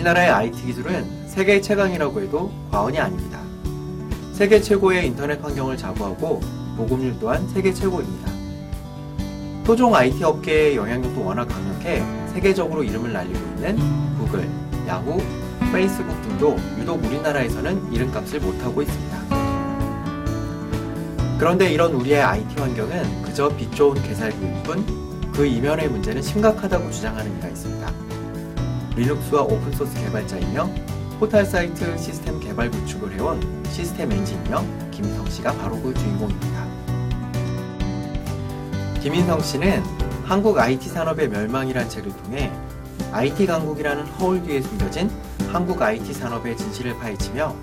우리나라의 IT 기술은 세계 최강이라고 해도 과언이 아닙니다. 세계 최고의 인터넷 환경을 자부하고 보급률 또한 세계 최고입니다. 토종 IT 업계의 영향력도 워낙 강력해 세계적으로 이름을 날리고 있는 구글, 야후, 페이스북 등도 유독 우리나라에서는 이름값을 못하고 있습니다. 그런데 이런 우리의 IT 환경은 그저 빛 좋은 개살구일 뿐 그 이면의 문제는 심각하다고 주장하는 이가 있습니다. 리눅스와 오픈소스 개발자이며 포탈 사이트 시스템 개발 구축을 해온 시스템 엔지니어 김인성 씨가 바로 그 주인공입니다. 김인성 씨는 한국 IT 산업의 멸망이란 책을 통해 IT 강국이라는 허울 뒤에 숨겨진 한국 IT 산업의 진실을 파헤치며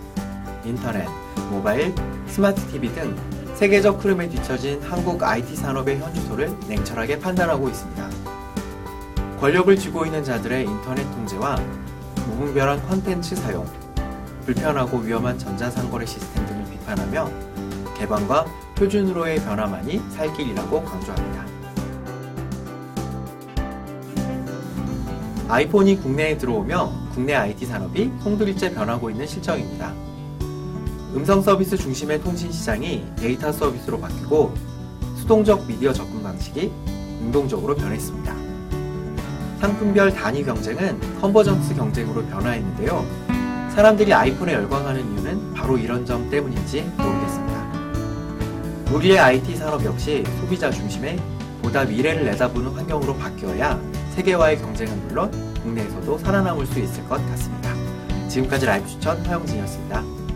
인터넷, 모바일, 스마트 TV 등 세계적 흐름에 뒤처진 한국 IT 산업의 현주소를 냉철하게 판단하고 있습니다. 권력을 쥐고 있는 자들의 인터넷 통제와 무분별한 컨텐츠 사용, 불편하고 위험한 전자상거래 시스템 등을 비판하며 개방과 표준으로의 변화만이 살 길이라고 강조합니다. 아이폰이 국내에 들어오며 국내 IT 산업이 송두리째 변하고 있는 실정입니다. 음성 서비스 중심의 통신 시장이 데이터 서비스로 바뀌고 수동적 미디어 접근 방식이 능동적으로 변했습니다. 상품별 단위 경쟁은 컨버전스 경쟁으로 변화했는데요. 사람들이 아이폰에 열광하는 이유는 바로 이런 점 때문인지 모르겠습니다. 우리의 IT 산업 역시 소비자 중심의 보다 미래를 내다보는 환경으로 바뀌어야 세계와의 경쟁은 물론 국내에서도 살아남을 수 있을 것 같습니다. 지금까지 라이브 추천 허영진이었습니다.